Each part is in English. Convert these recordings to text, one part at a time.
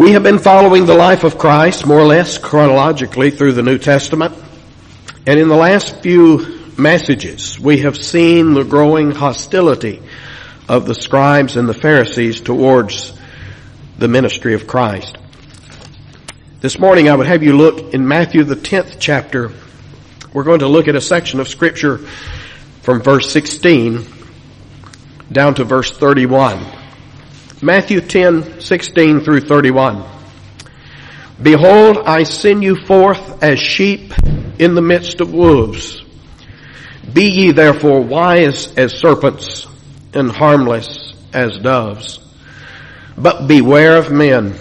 We have been following the life of Christ more or less chronologically through the New Testament. And in the last few messages, we have seen the growing hostility of the scribes and the Pharisees towards the ministry of Christ. This morning I would have you look in Matthew the 10th chapter. We're going to look at a section of scripture from verse 16 down to verse 31. Matthew 10, 16 through 31. Behold, I send you forth as sheep in the midst of wolves. Be ye therefore wise as serpents and harmless as doves. But beware of men,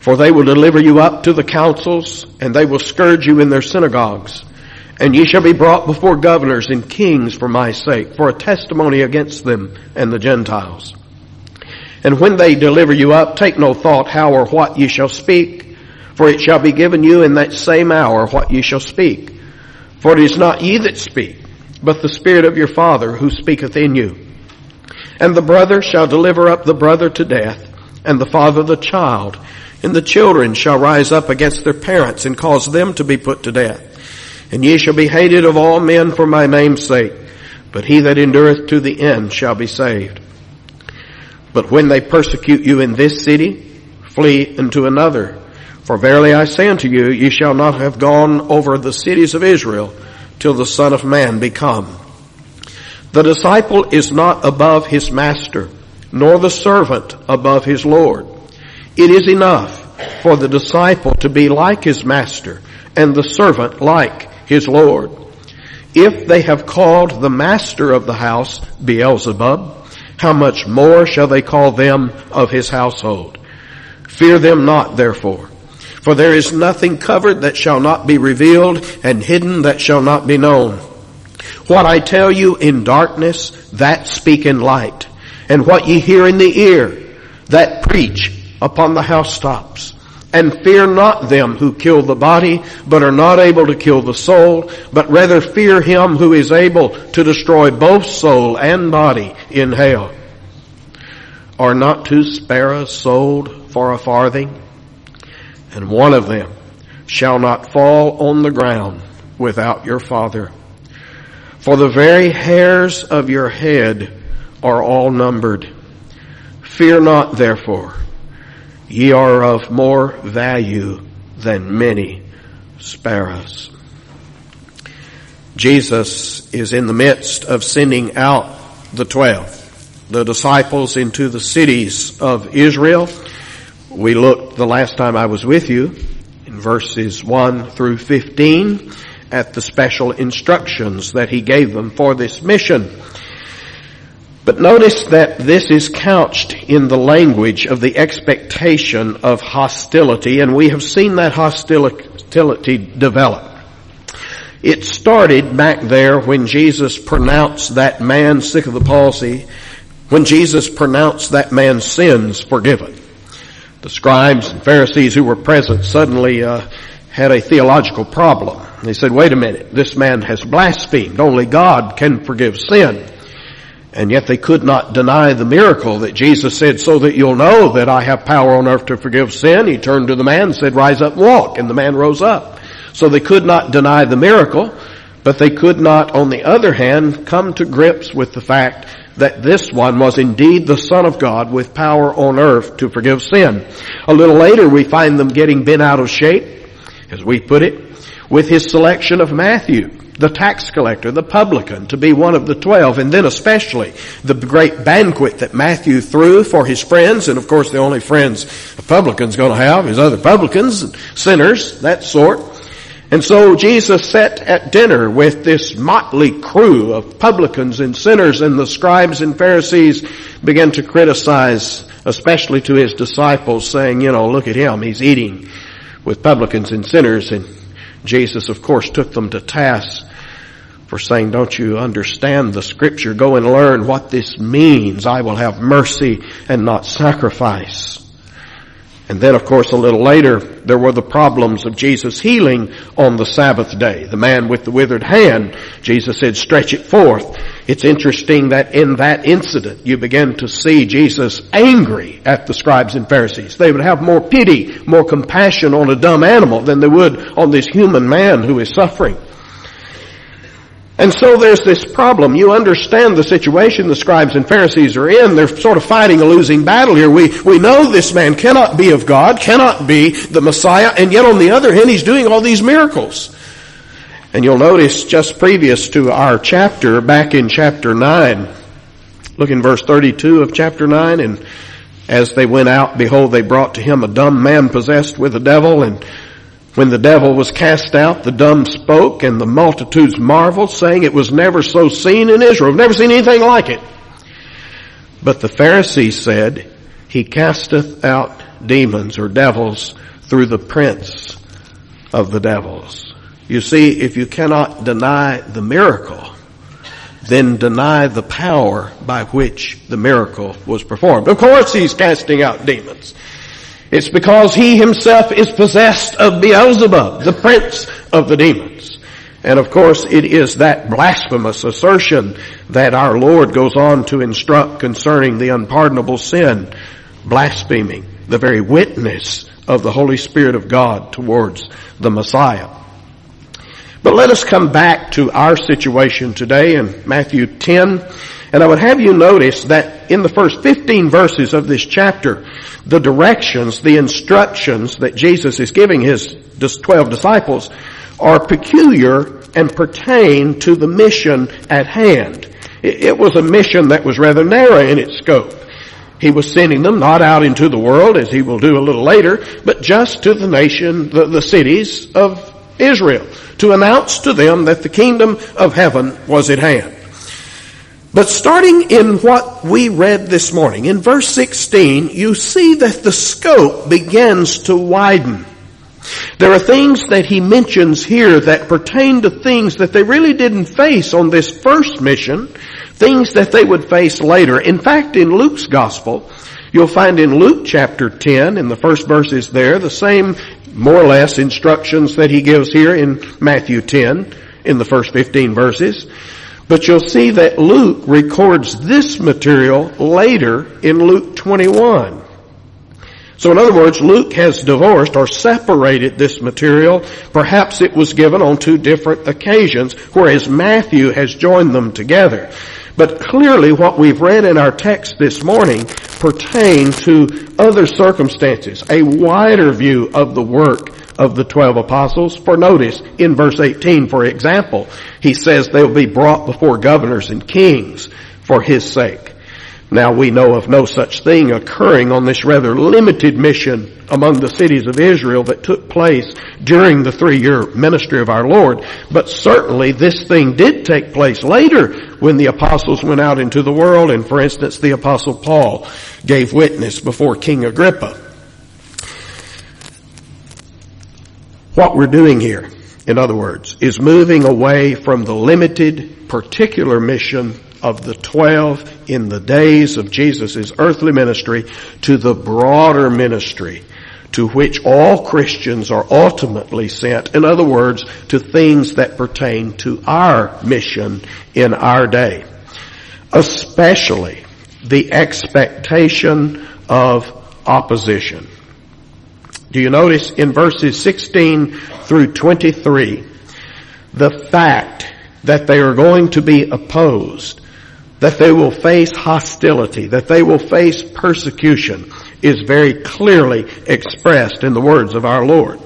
for they will deliver you up to the councils, and they will scourge you in their synagogues. And ye shall be brought before governors and kings for my sake, for a testimony against them and the Gentiles. And when they deliver you up, take no thought how or what ye shall speak, for it shall be given you in that same hour what ye shall speak. For it is not ye that speak, but the Spirit of your Father who speaketh in you. And the brother shall deliver up the brother to death, and the father the child, and the children shall rise up against their parents and cause them to be put to death. And ye shall be hated of all men for my name's sake, but he that endureth to the end shall be saved. But when they persecute you in this city, flee into another. For verily I say unto you, ye shall not have gone over the cities of Israel till the Son of Man be come. The disciple is not above his master, nor the servant above his Lord. It is enough for the disciple to be like his master and the servant like his Lord. If they have called the master of the house Beelzebub, how much more shall they call them of his household? Fear them not therefore. For there is nothing covered that shall not be revealed and hidden that shall not be known. What I tell you in darkness, that speak in light. And what ye hear in the ear, that preach upon the housetops. And fear not them who kill the body, but are not able to kill the soul, but rather fear him who is able to destroy both soul and body in hell. Are not two sparrows sold for a farthing? And one of them shall not fall on the ground without your father. For the very hairs of your head are all numbered. Fear not therefore. Ye are of more value than many sparrows. Jesus is in the midst of sending out the twelve, the disciples into the cities of Israel. We looked the last time I was with you in verses 1 through 15 at the special instructions that he gave them for this mission. But notice that this is couched in the language of the expectation of hostility, and we have seen that hostility develop. It started back there when Jesus pronounced that man sick of the palsy, when Jesus pronounced that man's sins forgiven. The scribes and Pharisees who were present suddenly uh, had a theological problem. They said, wait a minute, this man has blasphemed. Only God can forgive sin. And yet they could not deny the miracle that Jesus said, so that you'll know that I have power on earth to forgive sin. He turned to the man and said, rise up and walk. And the man rose up. So they could not deny the miracle, but they could not, on the other hand, come to grips with the fact that this one was indeed the Son of God with power on earth to forgive sin. A little later we find them getting bent out of shape, as we put it, with his selection of Matthew the tax collector, the publican, to be one of the twelve, and then especially the great banquet that Matthew threw for his friends, and of course the only friends a publican's gonna have is other publicans, sinners, that sort. And so Jesus sat at dinner with this motley crew of publicans and sinners, and the scribes and Pharisees began to criticize, especially to his disciples, saying, you know, look at him, he's eating with publicans and sinners, and Jesus of course took them to task for saying, don't you understand the scripture? Go and learn what this means. I will have mercy and not sacrifice. And then of course a little later, there were the problems of Jesus healing on the Sabbath day. The man with the withered hand, Jesus said, stretch it forth. It's interesting that in that incident, you begin to see Jesus angry at the scribes and Pharisees. They would have more pity, more compassion on a dumb animal than they would on this human man who is suffering. And so there's this problem. You understand the situation the scribes and Pharisees are in. They're sort of fighting a losing battle here. We, we know this man cannot be of God, cannot be the Messiah, and yet on the other hand, he's doing all these miracles. And you'll notice just previous to our chapter, back in chapter 9, look in verse 32 of chapter 9, and as they went out, behold, they brought to him a dumb man possessed with a devil, and when the devil was cast out, the dumb spoke and the multitudes marveled, saying it was never so seen in Israel. Never seen anything like it. But the Pharisees said, he casteth out demons or devils through the prince of the devils. You see, if you cannot deny the miracle, then deny the power by which the miracle was performed. Of course he's casting out demons. It's because he himself is possessed of Beelzebub, the prince of the demons. And of course it is that blasphemous assertion that our Lord goes on to instruct concerning the unpardonable sin, blaspheming the very witness of the Holy Spirit of God towards the Messiah. But let us come back to our situation today in Matthew 10. And I would have you notice that in the first 15 verses of this chapter, the directions, the instructions that Jesus is giving his 12 disciples are peculiar and pertain to the mission at hand. It was a mission that was rather narrow in its scope. He was sending them not out into the world, as he will do a little later, but just to the nation, the, the cities of Israel, to announce to them that the kingdom of heaven was at hand. But starting in what we read this morning, in verse 16, you see that the scope begins to widen. There are things that he mentions here that pertain to things that they really didn't face on this first mission, things that they would face later. In fact, in Luke's gospel, you'll find in Luke chapter 10, in the first verses there, the same more or less instructions that he gives here in Matthew 10, in the first 15 verses. But you'll see that Luke records this material later in Luke 21. So in other words, Luke has divorced or separated this material. Perhaps it was given on two different occasions, whereas Matthew has joined them together. But clearly what we've read in our text this morning pertain to other circumstances, a wider view of the work of the twelve apostles. For notice, in verse 18, for example, he says they'll be brought before governors and kings for his sake. Now we know of no such thing occurring on this rather limited mission among the cities of Israel that took place during the three-year ministry of our Lord. But certainly this thing did take place later when the apostles went out into the world and for instance the apostle Paul gave witness before King Agrippa. What we're doing here, in other words, is moving away from the limited particular mission of the twelve in the days of Jesus' earthly ministry to the broader ministry to which all Christians are ultimately sent. In other words, to things that pertain to our mission in our day. Especially the expectation of opposition. Do you notice in verses 16 through 23, the fact that they are going to be opposed, that they will face hostility, that they will face persecution is very clearly expressed in the words of our Lord.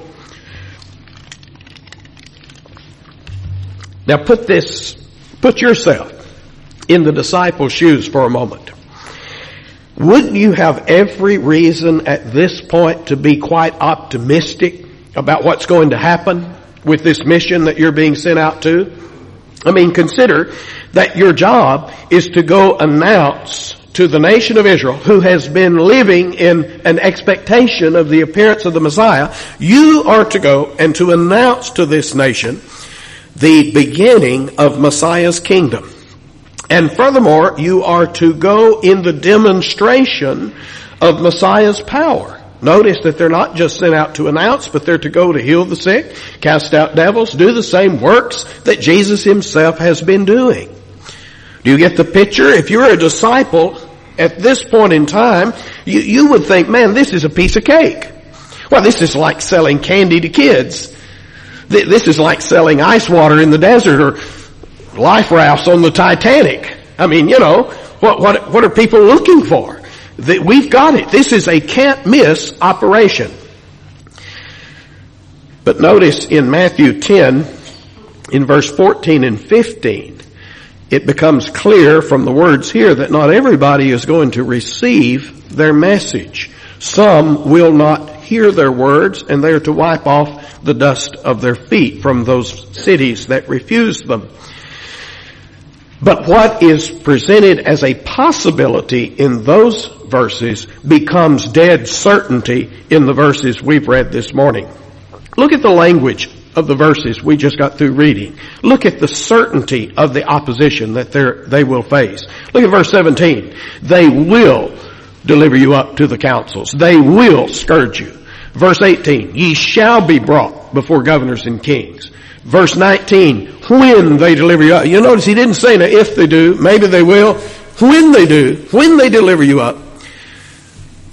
Now put this, put yourself in the disciples' shoes for a moment. Wouldn't you have every reason at this point to be quite optimistic about what's going to happen with this mission that you're being sent out to? I mean, consider that your job is to go announce to the nation of Israel who has been living in an expectation of the appearance of the Messiah, you are to go and to announce to this nation the beginning of Messiah's kingdom. And furthermore, you are to go in the demonstration of Messiah's power. Notice that they're not just sent out to announce, but they're to go to heal the sick, cast out devils, do the same works that Jesus himself has been doing. Do you get the picture? If you're a disciple at this point in time, you, you would think, man, this is a piece of cake. Well, this is like selling candy to kids. This is like selling ice water in the desert or life rafts on the Titanic. I mean, you know, what, what, what are people looking for? That we've got it. This is a can't miss operation. But notice in Matthew 10, in verse 14 and 15, it becomes clear from the words here that not everybody is going to receive their message. Some will not hear their words and they are to wipe off the dust of their feet from those cities that refuse them. But what is presented as a possibility in those verses becomes dead certainty in the verses we've read this morning. Look at the language of the verses we just got through reading. Look at the certainty of the opposition that they will face. Look at verse 17. They will deliver you up to the councils. They will scourge you. Verse 18. Ye shall be brought before governors and kings. Verse 19, when they deliver you up. You notice he didn't say now if they do, maybe they will, when they do, when they deliver you up.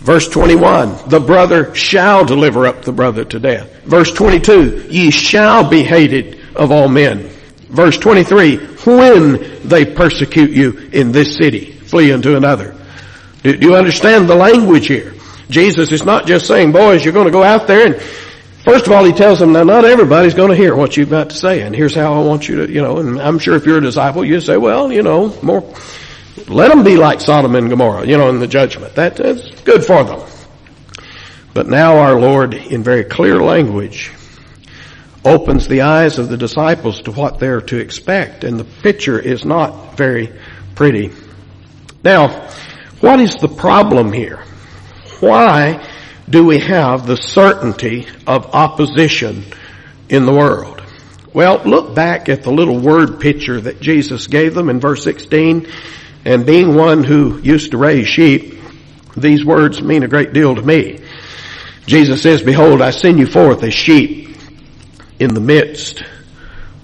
Verse 21, the brother shall deliver up the brother to death. Verse 22, ye shall be hated of all men. Verse 23, when they persecute you in this city, flee unto another. Do, do you understand the language here? Jesus is not just saying, boys, you're going to go out there and First of all, he tells them, now not everybody's going to hear what you've got to say, and here's how I want you to, you know, and I'm sure if you're a disciple, you say, well, you know, more, let them be like Sodom and Gomorrah, you know, in the judgment. That, that's good for them. But now our Lord, in very clear language, opens the eyes of the disciples to what they're to expect, and the picture is not very pretty. Now, what is the problem here? Why do we have the certainty of opposition in the world? Well, look back at the little word picture that Jesus gave them in verse 16. And being one who used to raise sheep, these words mean a great deal to me. Jesus says, behold, I send you forth as sheep in the midst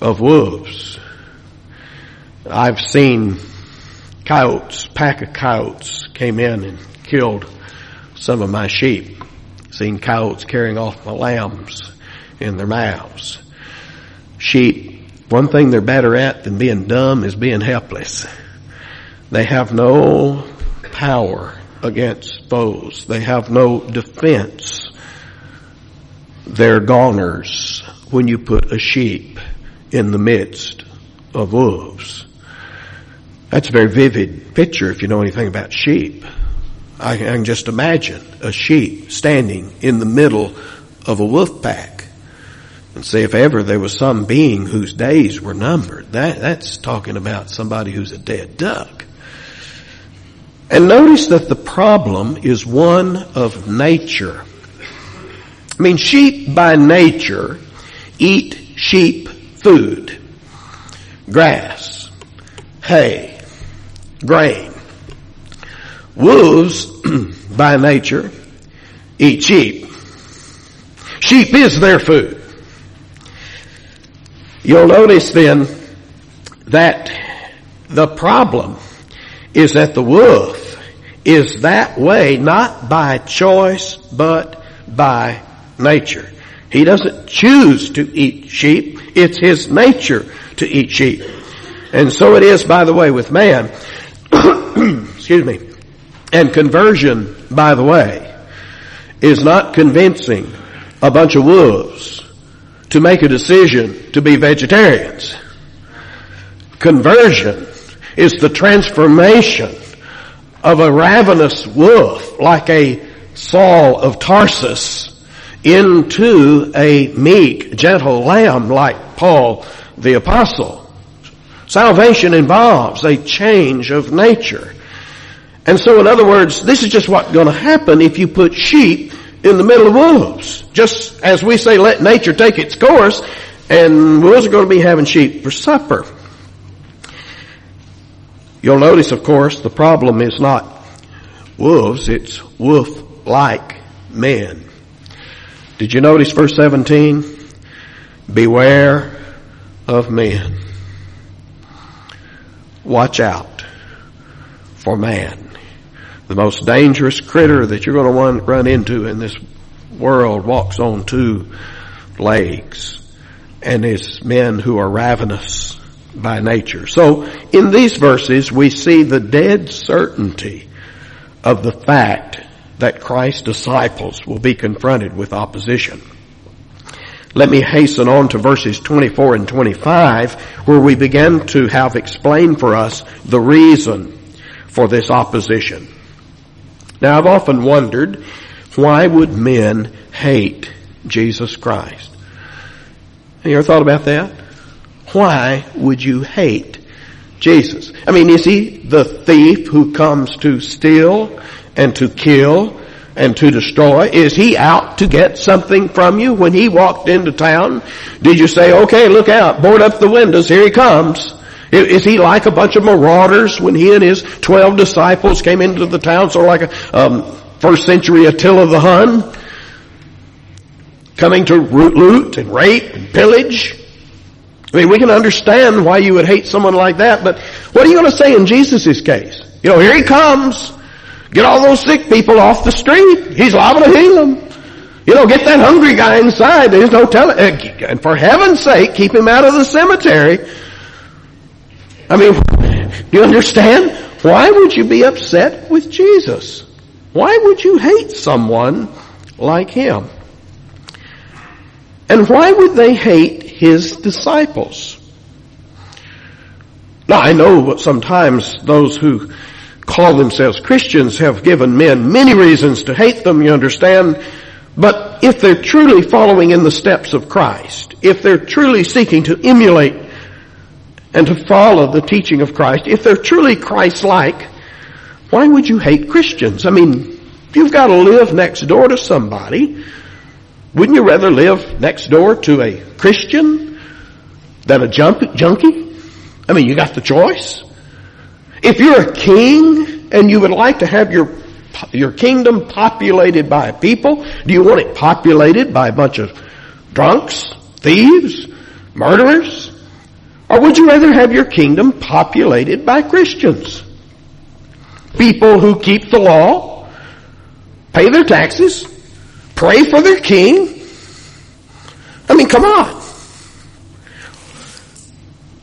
of wolves. I've seen coyotes, pack of coyotes came in and killed some of my sheep seen coyotes carrying off my lambs in their mouths. Sheep, one thing they're better at than being dumb is being helpless. They have no power against foes. They have no defense. They're goners when you put a sheep in the midst of wolves. That's a very vivid picture if you know anything about sheep. I can just imagine a sheep standing in the middle of a wolf pack and say if ever there was some being whose days were numbered, that, that's talking about somebody who's a dead duck. And notice that the problem is one of nature. I mean, sheep by nature eat sheep food, grass, hay, grain. Wolves, by nature, eat sheep. Sheep is their food. You'll notice then that the problem is that the wolf is that way not by choice but by nature. He doesn't choose to eat sheep. It's his nature to eat sheep. And so it is, by the way, with man. Excuse me. And conversion, by the way, is not convincing a bunch of wolves to make a decision to be vegetarians. Conversion is the transformation of a ravenous wolf like a Saul of Tarsus into a meek, gentle lamb like Paul the apostle. Salvation involves a change of nature. And so in other words, this is just what's going to happen if you put sheep in the middle of wolves. Just as we say, let nature take its course, and wolves are going to be having sheep for supper. You'll notice, of course, the problem is not wolves, it's wolf-like men. Did you notice verse 17? Beware of men. Watch out for man. The most dangerous critter that you're going to run into in this world walks on two legs and is men who are ravenous by nature. So in these verses we see the dead certainty of the fact that Christ's disciples will be confronted with opposition. Let me hasten on to verses 24 and 25 where we begin to have explained for us the reason for this opposition. Now I've often wondered why would men hate Jesus Christ? Have you ever thought about that? Why would you hate Jesus? I mean, is he the thief who comes to steal and to kill and to destroy? Is he out to get something from you? When he walked into town, did you say, okay, look out, board up the windows, here he comes? Is he like a bunch of marauders when he and his twelve disciples came into the town, sort of like a um, first century Attila the Hun? Coming to root loot and rape and pillage? I mean, we can understand why you would hate someone like that, but what are you going to say in Jesus' case? You know, here he comes. Get all those sick people off the street. He's liable to heal them. You know, get that hungry guy inside. There's no telling. And for heaven's sake, keep him out of the cemetery. I mean, do you understand? Why would you be upset with Jesus? Why would you hate someone like him? And why would they hate his disciples? Now I know what sometimes those who call themselves Christians have given men many reasons to hate them, you understand? But if they're truly following in the steps of Christ, if they're truly seeking to emulate and to follow the teaching of Christ, if they're truly Christ-like, why would you hate Christians? I mean, if you've got to live next door to somebody, wouldn't you rather live next door to a Christian than a junk- junkie? I mean, you got the choice. If you're a king and you would like to have your your kingdom populated by people, do you want it populated by a bunch of drunks, thieves, murderers? Or would you rather have your kingdom populated by Christians? People who keep the law, pay their taxes, pray for their king. I mean, come on.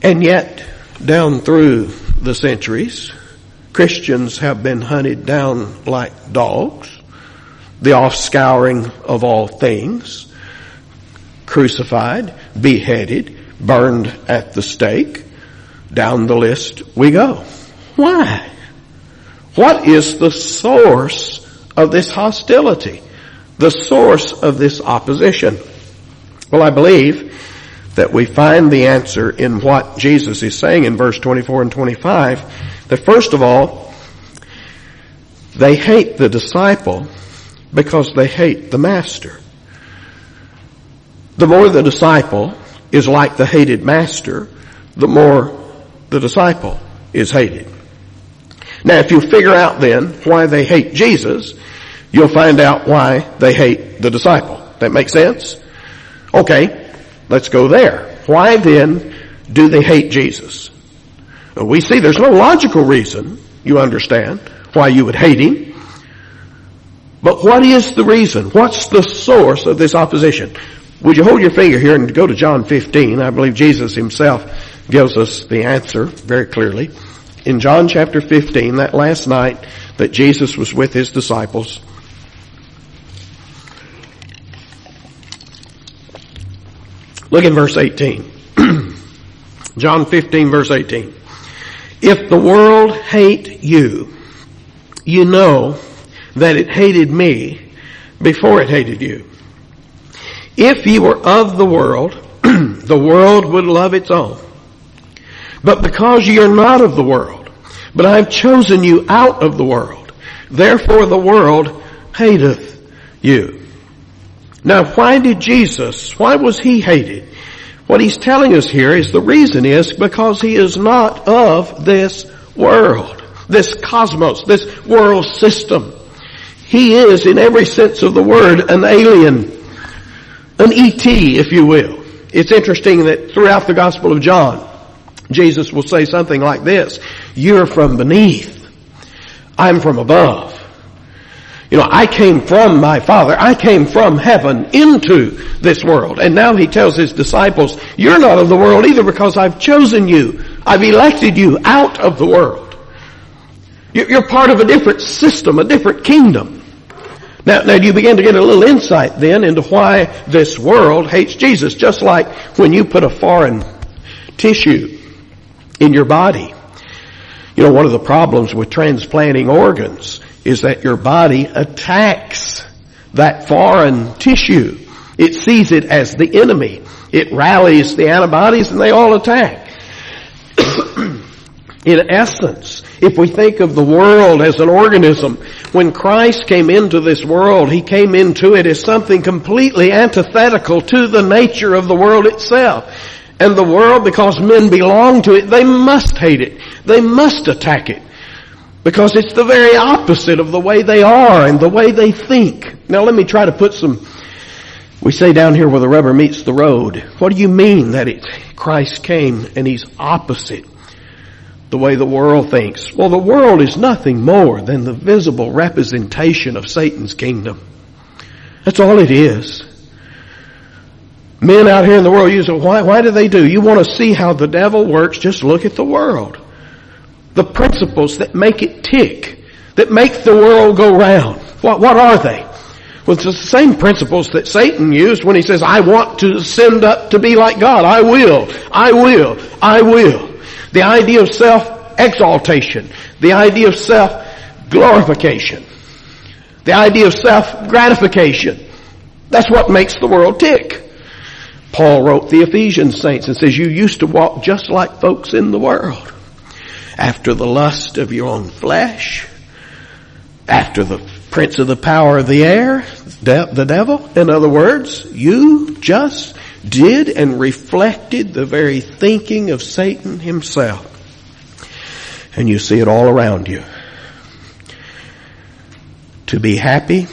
And yet, down through the centuries, Christians have been hunted down like dogs, the offscouring of all things, crucified, beheaded, burned at the stake. Down the list we go. Why? What is the source of this hostility? The source of this opposition? Well, I believe that we find the answer in what Jesus is saying in verse 24 and 25. That first of all, they hate the disciple because they hate the master. The more the disciple is like the hated master, the more the disciple is hated. Now if you figure out then why they hate Jesus, you'll find out why they hate the disciple. That makes sense? Okay, Let's go there. Why then do they hate Jesus? We see there's no logical reason, you understand, why you would hate him. But what is the reason? What's the source of this opposition? Would you hold your finger here and go to John 15? I believe Jesus himself gives us the answer very clearly. In John chapter 15, that last night that Jesus was with his disciples, Look at verse 18. John 15 verse 18. If the world hate you, you know that it hated me before it hated you. If ye were of the world, the world would love its own. But because ye are not of the world, but I have chosen you out of the world, therefore the world hateth you. Now why did Jesus, why was he hated? What he's telling us here is the reason is because he is not of this world, this cosmos, this world system. He is, in every sense of the word, an alien, an ET, if you will. It's interesting that throughout the Gospel of John, Jesus will say something like this, you're from beneath, I'm from above. You know, I came from my Father. I came from heaven into this world. And now he tells his disciples, you're not of the world either because I've chosen you. I've elected you out of the world. You're part of a different system, a different kingdom. Now, now you begin to get a little insight then into why this world hates Jesus. Just like when you put a foreign tissue in your body. You know, one of the problems with transplanting organs is that your body attacks that foreign tissue. It sees it as the enemy. It rallies the antibodies and they all attack. In essence, if we think of the world as an organism, when Christ came into this world, He came into it as something completely antithetical to the nature of the world itself. And the world, because men belong to it, they must hate it. They must attack it. Because it's the very opposite of the way they are and the way they think. Now let me try to put some, we say down here where the rubber meets the road. What do you mean that it, Christ came and He's opposite the way the world thinks? Well, the world is nothing more than the visible representation of Satan's kingdom. That's all it is. Men out here in the world use it. Why, why do they do? You want to see how the devil works? Just look at the world. The principles that make it tick, that make the world go round. What, what are they? Well, it's the same principles that Satan used when he says, I want to ascend up to be like God. I will. I will. I will. The idea of self-exaltation. The idea of self-glorification. The idea of self-gratification. That's what makes the world tick. Paul wrote the Ephesians saints and says, you used to walk just like folks in the world. After the lust of your own flesh, after the prince of the power of the air, the devil. In other words, you just did and reflected the very thinking of Satan himself. And you see it all around you. To be happy,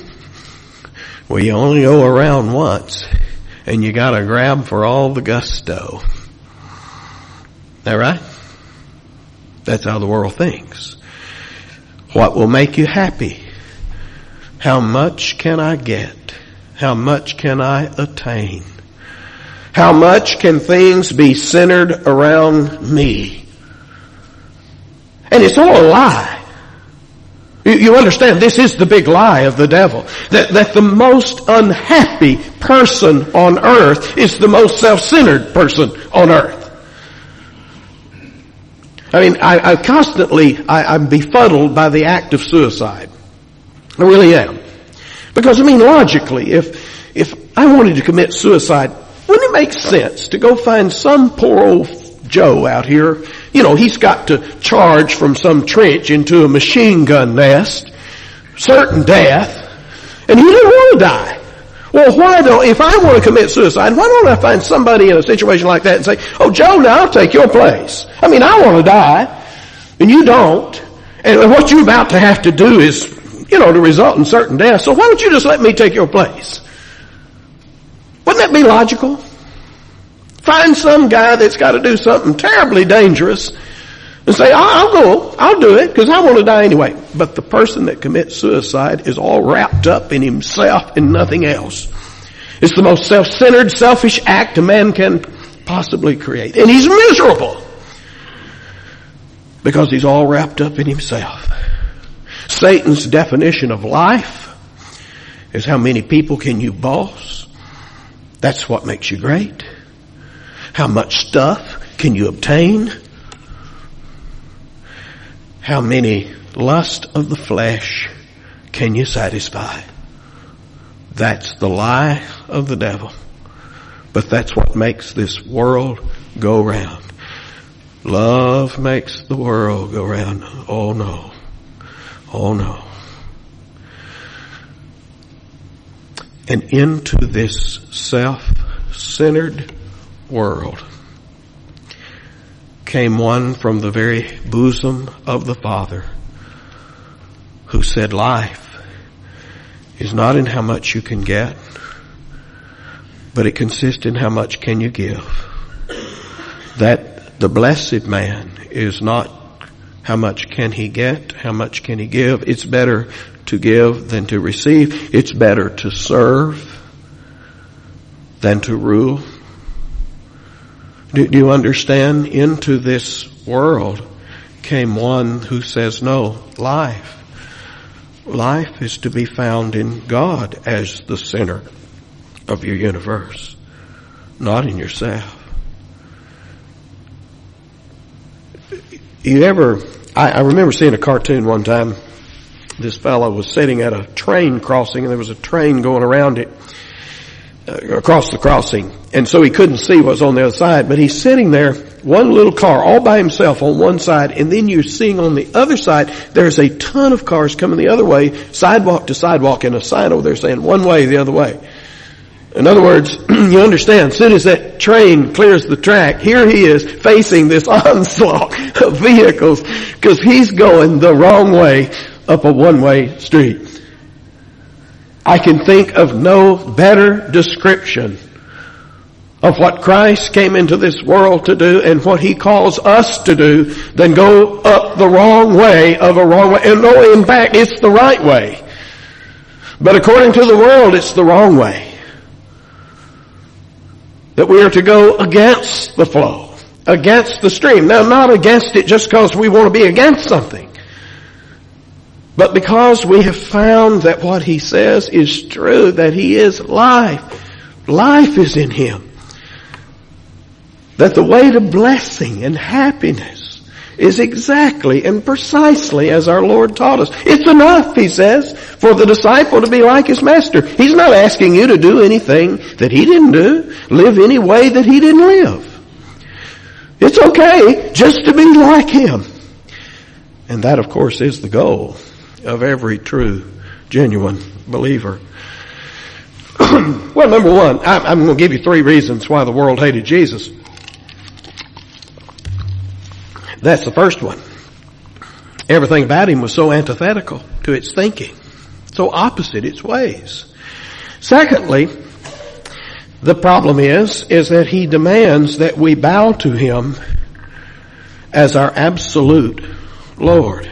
well you only go around once and you gotta grab for all the gusto. That right? That's how the world thinks. What will make you happy? How much can I get? How much can I attain? How much can things be centered around me? And it's all a lie. You understand, this is the big lie of the devil. That, that the most unhappy person on earth is the most self-centered person on earth. I mean, I, I constantly, I, I'm befuddled by the act of suicide. I really am. Because I mean, logically, if, if I wanted to commit suicide, wouldn't it make sense to go find some poor old Joe out here you know, he's got to charge from some trench into a machine gun nest, certain death, and he didn't want to die. Well, why don't, if I want to commit suicide, why don't I find somebody in a situation like that and say, oh Joe, now I'll take your place. I mean, I want to die, and you don't. And what you're about to have to do is, you know, to result in certain death. So why don't you just let me take your place? Wouldn't that be logical? Find some guy that's got to do something terribly dangerous and say, I'll go, I'll do it because I want to die anyway. But the person that commits suicide is all wrapped up in himself and nothing else. It's the most self-centered, selfish act a man can possibly create. And he's miserable because he's all wrapped up in himself. Satan's definition of life is how many people can you boss? That's what makes you great. How much stuff can you obtain? How many lust of the flesh can you satisfy? That's the lie of the devil. But that's what makes this world go round. Love makes the world go round. Oh no. Oh no. And into this self-centered world came one from the very bosom of the Father who said life is not in how much you can get, but it consists in how much can you give. That the blessed man is not how much can he get, how much can he give. It's better to give than to receive. It's better to serve than to rule. Do, do you understand? Into this world came one who says, no, life. Life is to be found in God as the center of your universe, not in yourself. You ever, I, I remember seeing a cartoon one time. This fellow was sitting at a train crossing and there was a train going around it, uh, across the crossing. And so he couldn't see what was on the other side, but he's sitting there, one little car all by himself on one side, and then you're seeing on the other side, there's a ton of cars coming the other way, sidewalk to sidewalk, and a sign over there saying one way, the other way. In other words, you understand, as soon as that train clears the track, here he is facing this onslaught of vehicles because he's going the wrong way up a one-way street. I can think of no better description of what Christ came into this world to do and what He calls us to do than go up the wrong way of a wrong way. And no, in fact, it's the right way. But according to the world, it's the wrong way that we are to go against the flow, against the stream. Now, not against it just because we want to be against something, but because we have found that what he says is true, that he is life. Life is in him. That the way to blessing and happiness is exactly and precisely as our Lord taught us. It's enough, he says, for the disciple to be like his master. He's not asking you to do anything that he didn't do, live any way that he didn't live. It's okay just to be like him. And that, of course, is the goal of every true, genuine believer. well, number one, I'm going to give you three reasons why the world hated Jesus. That's the first one. Everything about him was so antithetical to its thinking, so opposite its ways. Secondly, the problem is, is that he demands that we bow to him as our absolute Lord.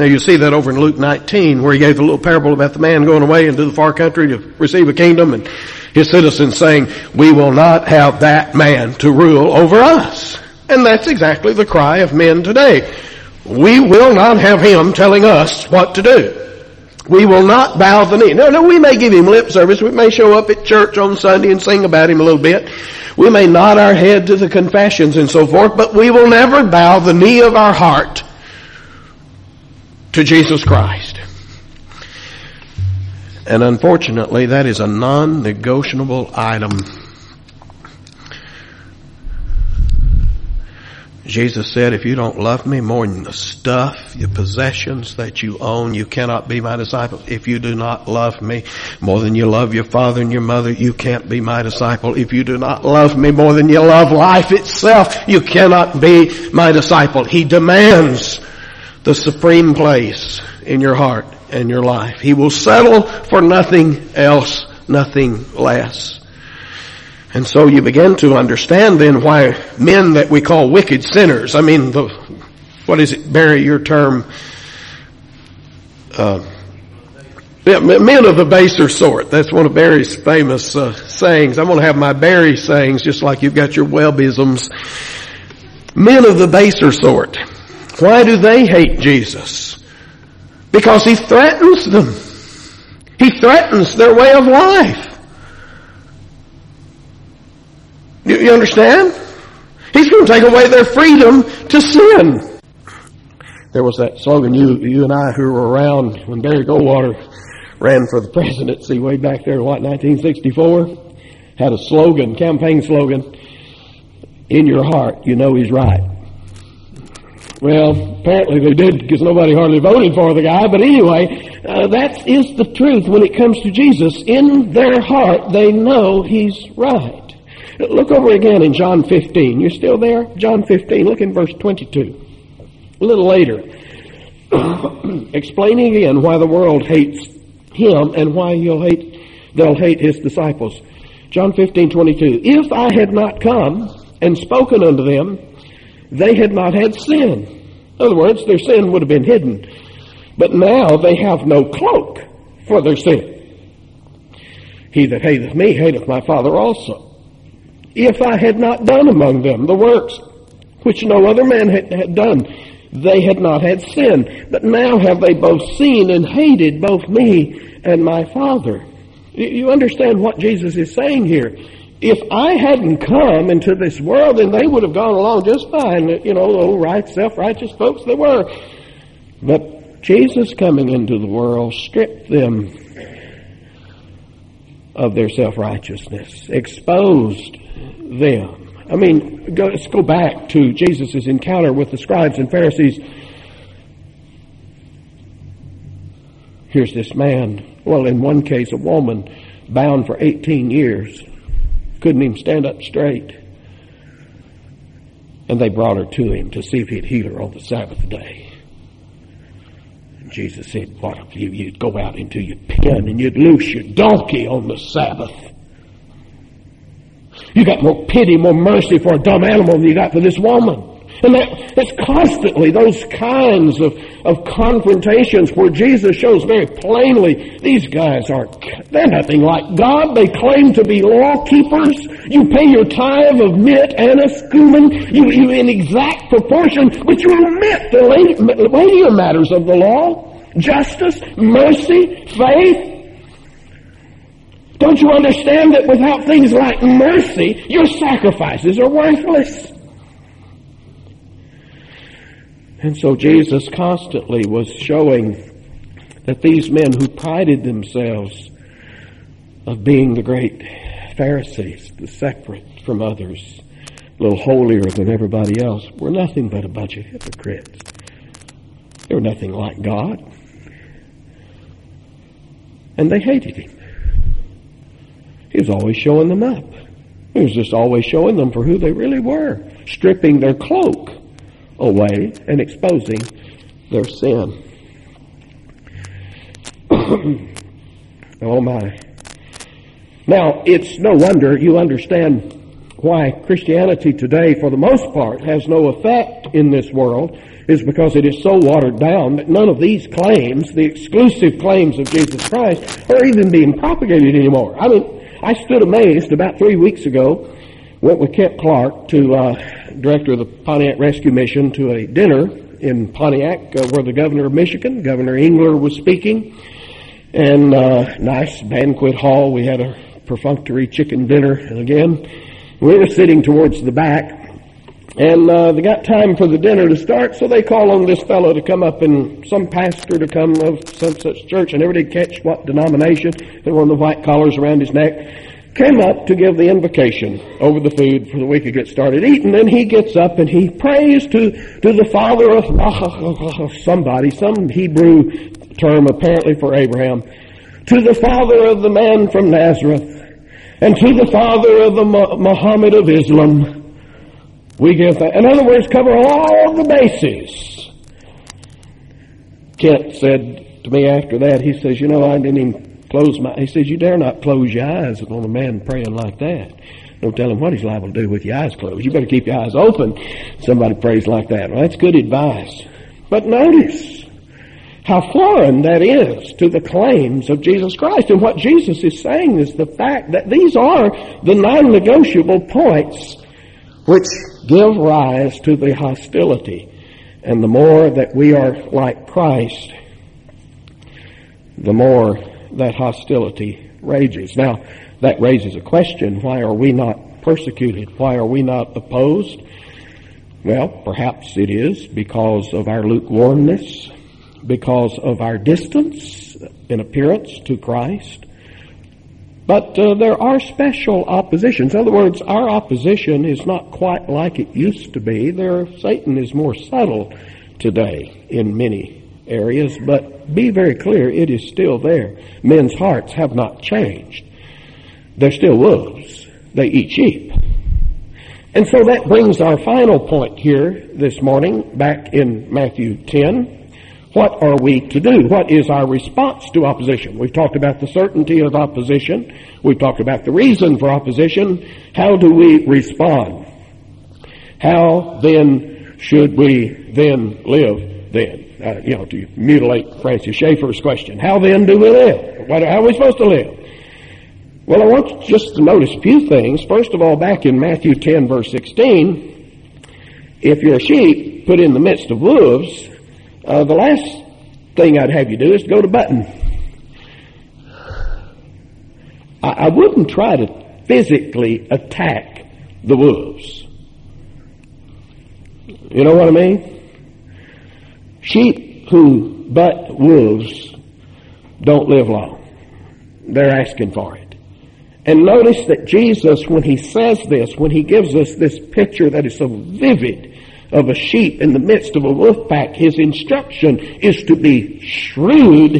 Now you see that over in Luke 19 where he gave the little parable about the man going away into the far country to receive a kingdom and his citizens saying, we will not have that man to rule over us. And that's exactly the cry of men today. We will not have him telling us what to do. We will not bow the knee. No, no, we may give him lip service. We may show up at church on Sunday and sing about him a little bit. We may nod our head to the confessions and so forth, but we will never bow the knee of our heart to Jesus Christ. And unfortunately, that is a non-negotiable item Jesus said, if you don't love me more than the stuff, your possessions that you own, you cannot be my disciple. If you do not love me more than you love your father and your mother, you can't be my disciple. If you do not love me more than you love life itself, you cannot be my disciple. He demands the supreme place in your heart and your life. He will settle for nothing else, nothing less. And so you begin to understand then why men that we call wicked sinners, I mean, the, what is it, Barry, your term, uh, men of the baser sort. That's one of Barry's famous uh, sayings. I'm going to have my Barry sayings just like you've got your Webbisms. Men of the baser sort. Why do they hate Jesus? Because he threatens them. He threatens their way of life. You, you understand? He's going to take away their freedom to sin. There was that slogan, you, you and I who were around when Barry Goldwater ran for the presidency way back there, what, 1964? Had a slogan, campaign slogan, in your heart, you know he's right. Well, apparently they did because nobody hardly voted for the guy, but anyway, uh, that is the truth when it comes to Jesus. In their heart, they know he's right. Look over again in John 15. You're still there? John 15. Look in verse 22. A little later. Explaining again why the world hates him and why he'll hate, they'll hate his disciples. John 15, 22. If I had not come and spoken unto them, they had not had sin. In other words, their sin would have been hidden. But now they have no cloak for their sin. He that hateth me hateth my Father also. If I had not done among them the works which no other man had, done, they had not had sin. But now have they both seen and hated both me and my Father. You understand what Jesus is saying here. If I hadn't come into this world, then they would have gone along just fine. You know, old right, self-righteous folks they were. But Jesus coming into the world stripped them of their self-righteousness, exposed them. I mean, go, let's go back to Jesus' encounter with the scribes and Pharisees. Here's this man, well, in one case, a woman bound for 18 years, couldn't even stand up straight. And they brought her to him to see if he'd heal her on the Sabbath day. And Jesus said, What if you, you'd go out into your pen and you'd loose your donkey on the Sabbath? You got more pity, more mercy for a dumb animal than you got for this woman. And that, that's constantly those kinds of, of confrontations where Jesus shows very plainly these guys aren't, they're nothing like God. They claim to be law keepers. You pay your tithe of mint and a scumen, you, you in exact proportion, but you omit the weightier matters of the law. Justice, mercy, faith, don't you understand that without things like mercy, your sacrifices are worthless? And so Jesus constantly was showing that these men who prided themselves of being the great Pharisees, the separate from others, a little holier than everybody else, were nothing but a bunch of hypocrites. They were nothing like God. And they hated him. He was always showing them up. He was just always showing them for who they really were, stripping their cloak away and exposing their sin. oh my. Now, it's no wonder you understand why Christianity today, for the most part, has no effect in this world, is because it is so watered down that none of these claims, the exclusive claims of Jesus Christ, are even being propagated anymore. I mean, I stood amazed about three weeks ago, went with Kent Clark to uh, director of the Pontiac Rescue Mission to a dinner in Pontiac uh, where the governor of Michigan, Governor Engler, was speaking. And uh, nice banquet hall. We had a perfunctory chicken dinner. And again, we were sitting towards the back. And uh, they got time for the dinner to start, so they call on this fellow to come up and some pastor to come of some such church. and everybody catch what denomination. There were the white collars around his neck came up to give the invocation over the food for the week to get started eating. And he gets up and he prays to, to the father of somebody, some Hebrew term apparently for Abraham, to the father of the man from Nazareth, and to the father of the Muhammad of Islam. We give that. In other words, cover all the bases. Kent said to me after that, he says, you know, I didn't even close my, he says, you dare not close your eyes on a man praying like that. Don't tell him what he's liable to do with your eyes closed. You better keep your eyes open. Somebody prays like that. Well, that's good advice. But notice how foreign that is to the claims of Jesus Christ. And what Jesus is saying is the fact that these are the non-negotiable points which give rise to the hostility. And the more that we are like Christ, the more that hostility rages. Now, that raises a question. Why are we not persecuted? Why are we not opposed? Well, perhaps it is because of our lukewarmness, because of our distance in appearance to Christ. But uh, there are special oppositions. In other words, our opposition is not quite like it used to be. There, Satan is more subtle today in many areas, but be very clear, it is still there. Men's hearts have not changed. They're still wolves. They eat sheep. And so that brings our final point here this morning back in Matthew 10, What are we to do? What is our response to opposition? We've talked about the certainty of opposition. We've talked about the reason for opposition. How do we respond? How then should we then live then? Uh, you know, to mutilate Francis Schaeffer's question. How then do we live? What, how are we supposed to live? Well, I want you just to notice a few things. First of all, back in Matthew 10 verse 16, if you're a sheep put in the midst of wolves, uh, the last thing I'd have you do is go to button. I, I wouldn't try to physically attack the wolves. You know what I mean? Sheep who butt wolves don't live long. They're asking for it. And notice that Jesus, when he says this, when he gives us this picture that is so vivid of a sheep in the midst of a wolf pack, his instruction is to be shrewd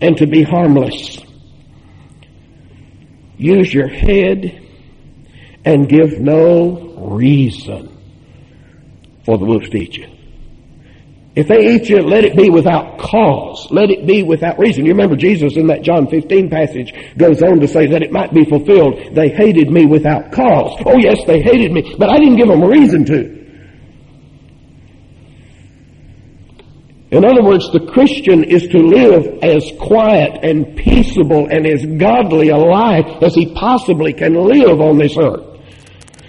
and to be harmless. Use your head and give no reason for the wolves to eat you. If they eat you, let it be without cause. Let it be without reason. You remember Jesus in that John 15 passage goes on to say that it might be fulfilled. They hated me without cause. Oh yes, they hated me, but I didn't give them a reason to. In other words, the Christian is to live as quiet and peaceable and as godly a life as he possibly can live on this earth.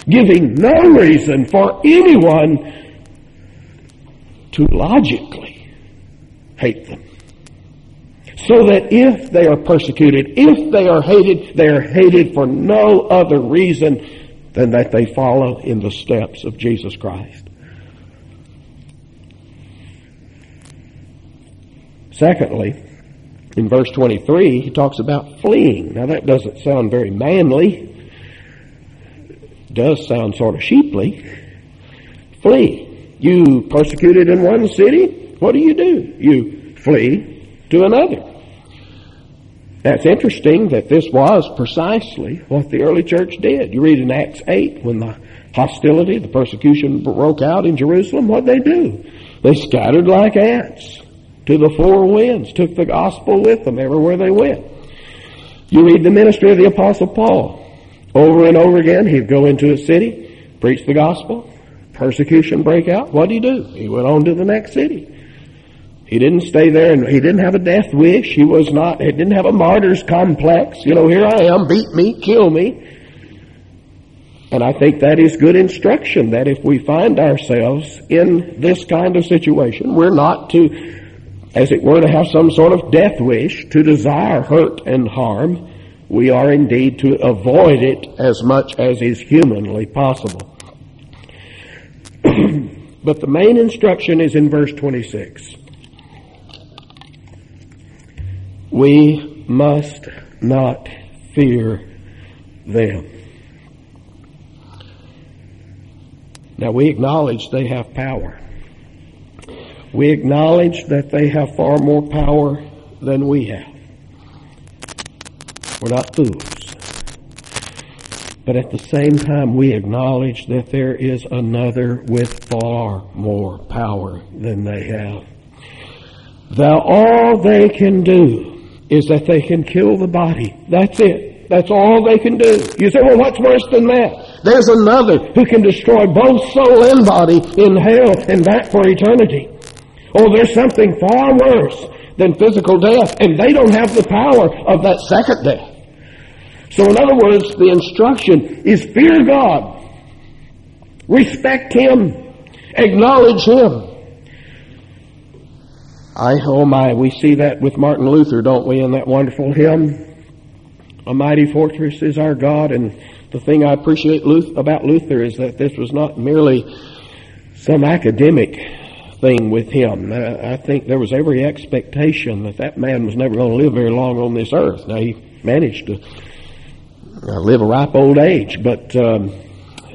Giving no reason for anyone to logically hate them. So that if they are persecuted, if they are hated, they are hated for no other reason than that they follow in the steps of Jesus Christ. Secondly, in verse 23, he talks about fleeing. Now that doesn't sound very manly. It does sound sort of sheeply. Flee. You persecuted in one city, what do you do? You flee to another. That's interesting that this was precisely what the early church did. You read in Acts 8 when the hostility, the persecution broke out in Jerusalem, what they do? They scattered like ants to the four winds, took the gospel with them everywhere they went. You read the ministry of the apostle Paul. Over and over again, he'd go into a city, preach the gospel, persecution break out, what did he do? He went on to the next city. He didn't stay there and he didn't have a death wish. He was not, he didn't have a martyr's complex. You know, here I am, beat me, kill me. And I think that is good instruction that if we find ourselves in this kind of situation, we're not to, as it were, to have some sort of death wish, to desire hurt and harm. We are indeed to avoid it as much as is humanly possible. but the main instruction is in verse 26. We must not fear them. Now we acknowledge they have power. We acknowledge that they have far more power than we have. We're not fools. But at the same time, we acknowledge that there is another with far more power than they have. That all they can do is that they can kill the body. That's it. That's all they can do. You say, well, what's worse than that? There's another who can destroy both soul and body in hell and that for eternity. Oh, there's something far worse than physical death, and they don't have the power of that second death. So in other words, the instruction is fear God. Respect Him. Acknowledge Him. I, oh my, we see that with Martin Luther, don't we, in that wonderful hymn? A mighty fortress is our God, and the thing I appreciate about Luther is that this was not merely some academic thing with him. I think there was every expectation that that man was never going to live very long on this earth. Now he managed to uh, live a ripe old age, but um,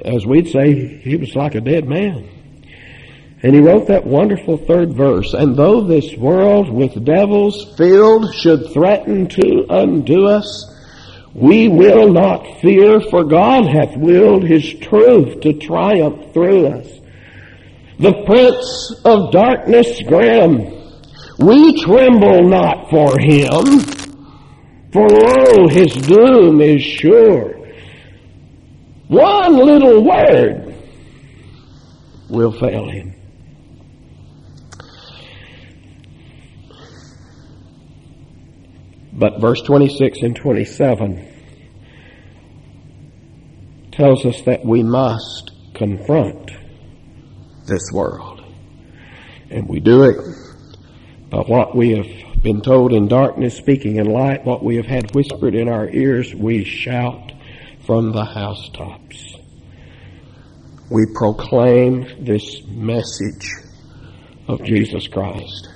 as we'd say, he was like a dead man. And he wrote that wonderful third verse, and though this world with devils filled should threaten to undo us, we will not fear, for God hath willed his truth to triumph through us. The prince of darkness grim We tremble not for him, for lo, his doom is sure. One little word will fail him. But verse 26 and 27 tells us that we must confront this world. And we do it by what we have been told in darkness, speaking in light, what we have had whispered in our ears, we shout from the housetops. We proclaim this message of Jesus Christ.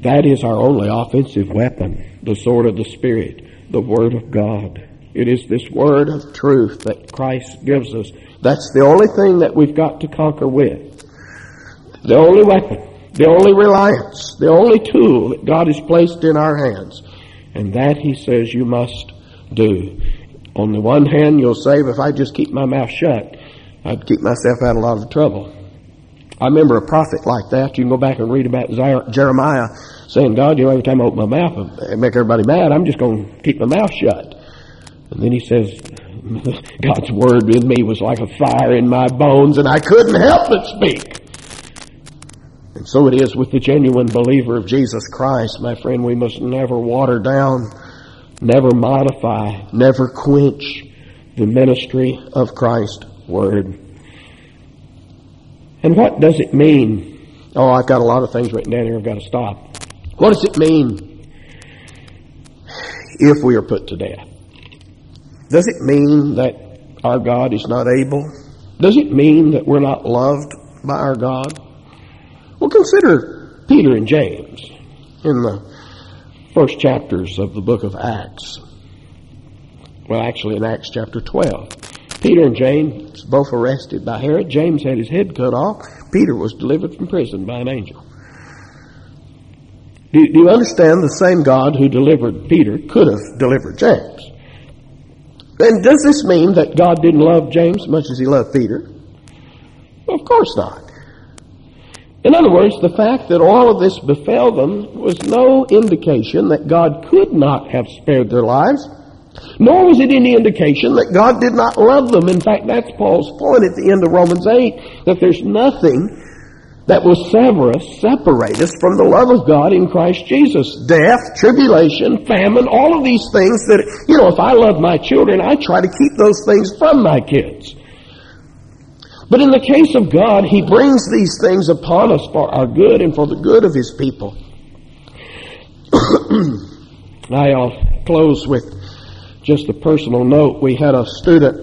That is our only offensive weapon, the sword of the Spirit, the Word of God. It is this Word of truth that Christ gives us. That's the only thing that we've got to conquer with. The only weapon, the only reliance, the only tool that God has placed in our hands. And that, He says, you must do. On the one hand, you'll say, if I just keep my mouth shut, I'd keep myself out of a lot of trouble. I remember a prophet like that. You can go back and read about Jeremiah saying, God, you know, every time I open my mouth uh, and make everybody mad, I'm just going to keep my mouth shut. And then he says, God's word in me was like a fire in my bones and I couldn't help but speak. And so it is with the genuine believer of Jesus Christ, my friend. We must never water down, never modify, never quench the ministry of Christ's word. And what does it mean? Oh, I've got a lot of things written down here. I've got to stop. What does it mean if we are put to death? Does it mean that our God is not able? Does it mean that we're not loved by our God? Well, consider Peter and James in the first chapters of the book of Acts. Well, actually, in Acts chapter 12. Peter and James both arrested by Herod. James had his head cut off. Peter was delivered from prison by an angel. Do, do you understand the same God who delivered Peter could have delivered James? And does this mean that God didn't love James as much as he loved Peter? Well, of course not. In other words, the fact that all of this befell them was no indication that God could not have spared their lives nor was it any indication that God did not love them. In fact, that's Paul's point at the end of Romans 8, that there's nothing that will sever us, separate us from the love of God in Christ Jesus. Death, tribulation, famine, all of these things that, you know, if I love my children, I try to keep those things from my kids. But in the case of God, He brings these things upon us for our good and for the good of His people. I'll close with just a personal note, we had a student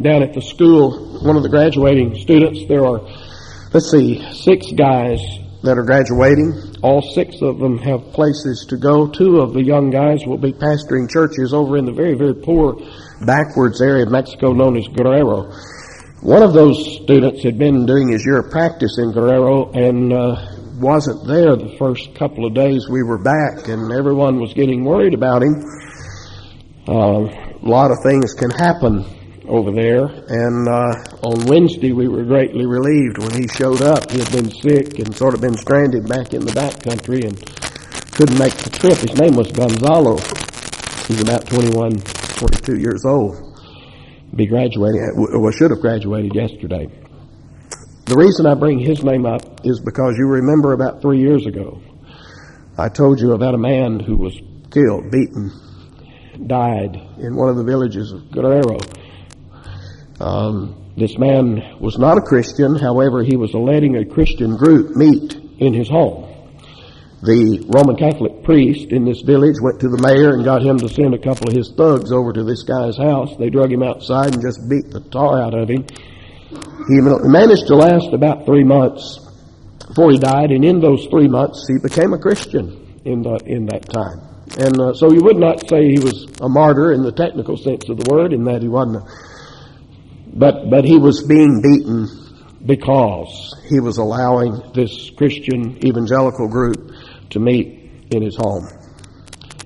down at the school, one of the graduating students. There are, let's see, six guys that are graduating. All six of them have places to go. Two of the young guys will be pastoring churches over in the very, very poor, backwards area of Mexico known as Guerrero. One of those students had been doing his year of practice in Guerrero and uh, wasn't there the first couple of days we were back, and everyone was getting worried about him. Uh, a lot of things can happen over there. And uh, on Wednesday, we were greatly relieved when he showed up. He had been sick and sort of been stranded back in the back country and couldn't make the trip. His name was Gonzalo. He's about 21, 22 years old. Be graduating, well, should have graduated yesterday. The reason I bring his name up is because you remember about three years ago, I told you about a man who was killed, beaten, died in one of the villages of Guerrero. Um, this man was not a Christian, however, he was letting a Christian group meet in his home. The Roman Catholic priest in this village went to the mayor and got him to send a couple of his thugs over to this guy's house. They drug him outside and just beat the tar out of him. He managed to last about three months before he died, and in those three months, he became a Christian in, the, in that time. And uh, so you would not say he was a martyr in the technical sense of the word, in that he wasn't. A, but but he was being beaten because he was allowing this Christian evangelical group to meet in his home.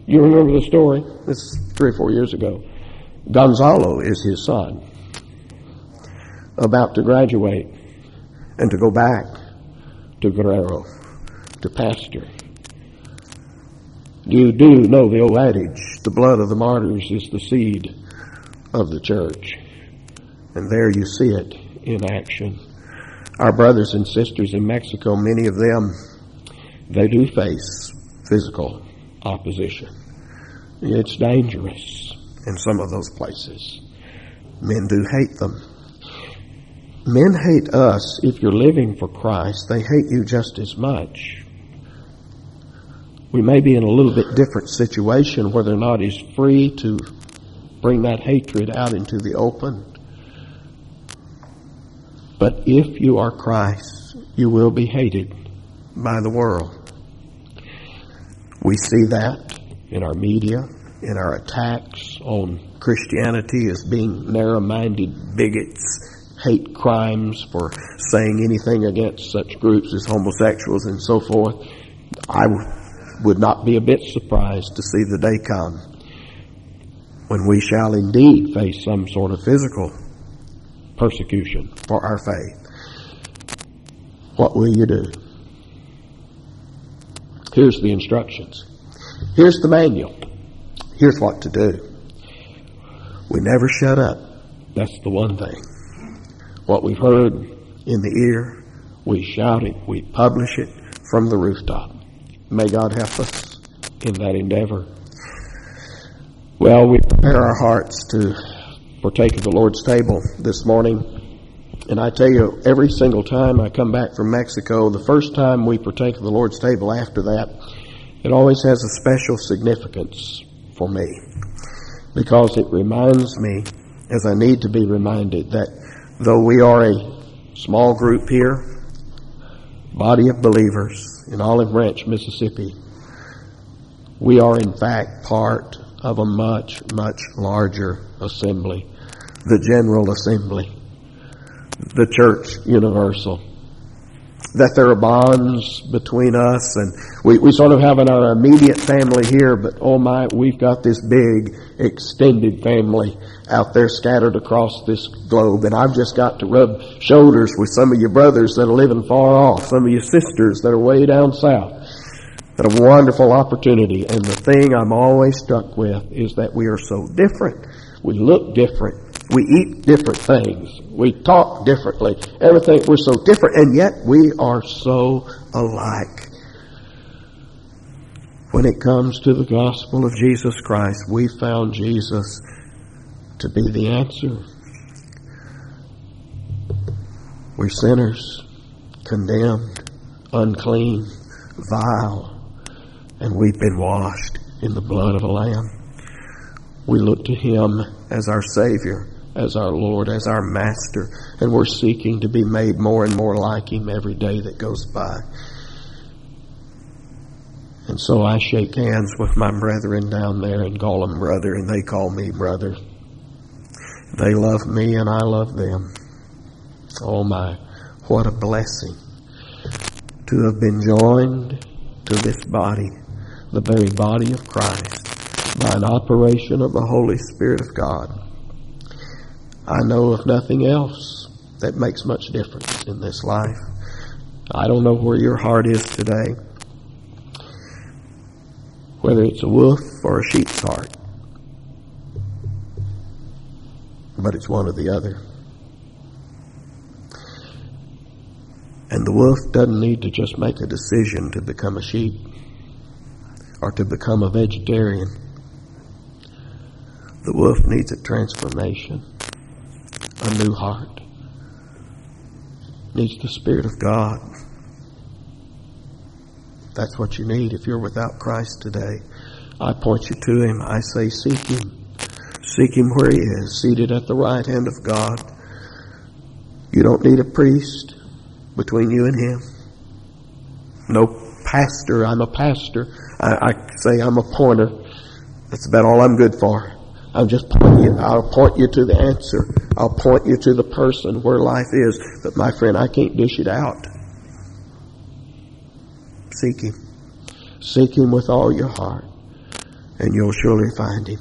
You remember the story? This is three or four years ago. Gonzalo is his son, about to graduate and to go back to Guerrero. to pastor. You do know the old adage, the blood of the martyrs is the seed of the church. And there you see it in action. Our brothers and sisters in Mexico, many of them, they do face physical opposition. It's dangerous in some of those places. Men do hate them. Men hate us if you're living for Christ. They hate you just as much. We may be in a little bit different situation where they're not as free to bring that hatred out into the open. But if you are Christ, you will be hated by the world. We see that in our media, in our attacks on Christianity as being narrow-minded bigots, hate crimes for saying anything against such groups as homosexuals and so forth. I would not be a bit surprised to see the day come when we shall indeed face some sort of physical persecution for our faith. What will you do? Here's the instructions. Here's the manual. Here's what to do. We never shut up. That's the one thing. What we've heard in the ear, we shout it, we publish it from the rooftop. May God help us in that endeavor. Well, we prepare our hearts to partake of the Lord's table this morning. And I tell you, every single time I come back from Mexico, the first time we partake of the Lord's table after that, it always has a special significance for me. Because it reminds me, as I need to be reminded, that though we are a small group here, body of believers in Olive Branch, Mississippi, we are in fact part of a much, much larger assembly, the General Assembly the church universal. That there are bonds between us and we, we sort of have in our immediate family here, but oh my, we've got this big extended family out there scattered across this globe and I've just got to rub shoulders with some of your brothers that are living far off, some of your sisters that are way down south. That a wonderful opportunity and the thing I'm always struck with is that we are so different. We look different. We eat different things. We talk differently. Everything, we're so different, and yet we are so alike. When it comes to the gospel of Jesus Christ, we found Jesus to be the answer. We're sinners, condemned, unclean, vile, and we've been washed in the blood of a lamb. We look to Him as our Savior as our Lord, as our Master, and we're seeking to be made more and more like Him every day that goes by. And so I shake hands with my brethren down there and call them brother, and they call me brother. They love me and I love them. Oh my, what a blessing to have been joined to this body, the very body of Christ, by an operation of the Holy Spirit of God. I know of nothing else that makes much difference in this life. I don't know where your heart is today, whether it's a wolf or a sheep's heart, but it's one or the other. And the wolf doesn't need to just make a decision to become a sheep or to become a vegetarian. The wolf needs a transformation a new heart. Needs the Spirit of God. That's what you need if you're without Christ today. I point you to Him. I say, seek Him. Seek Him where He is, seated at the right hand of God. You don't need a priest between you and Him. No pastor. I'm a pastor. I, I say I'm a pointer. That's about all I'm good for. I'll just point you, I'll point you to the answer. I'll point you to the person where life is. But my friend, I can't dish it out. Seek Him. Seek Him with all your heart, and you'll surely find Him.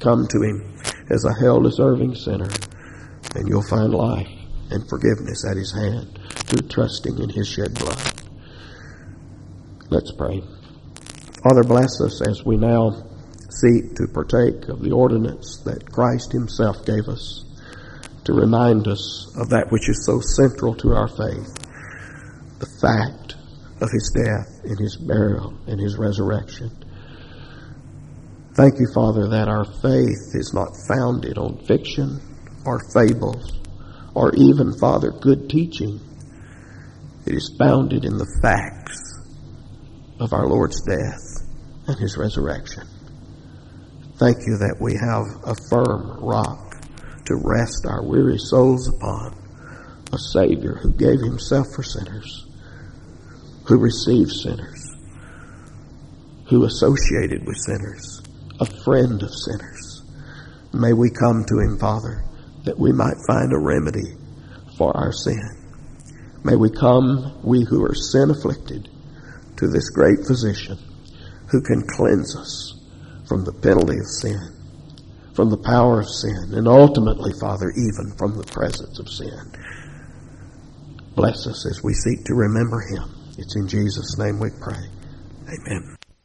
Come to Him as a hell deserving sinner, and you'll find life and forgiveness at His hand through trusting in His shed blood. Let's pray. Father, bless us as we now seek to partake of the ordinance that Christ Himself gave us to remind us of that which is so central to our faith, the fact of His death and His burial and His resurrection. Thank you, Father, that our faith is not founded on fiction or fables or even, Father, good teaching. It is founded in the facts of our Lord's death and his resurrection. Thank you that we have a firm rock to rest our weary souls upon, a Savior who gave himself for sinners, who received sinners, who associated with sinners, a friend of sinners. May we come to him, Father, that we might find a remedy for our sin. May we come, we who are sin afflicted, to this great physician who can cleanse us from the penalty of sin, from the power of sin, and ultimately, Father, even from the presence of sin. Bless us as we seek to remember him. It's in Jesus' name we pray. Amen.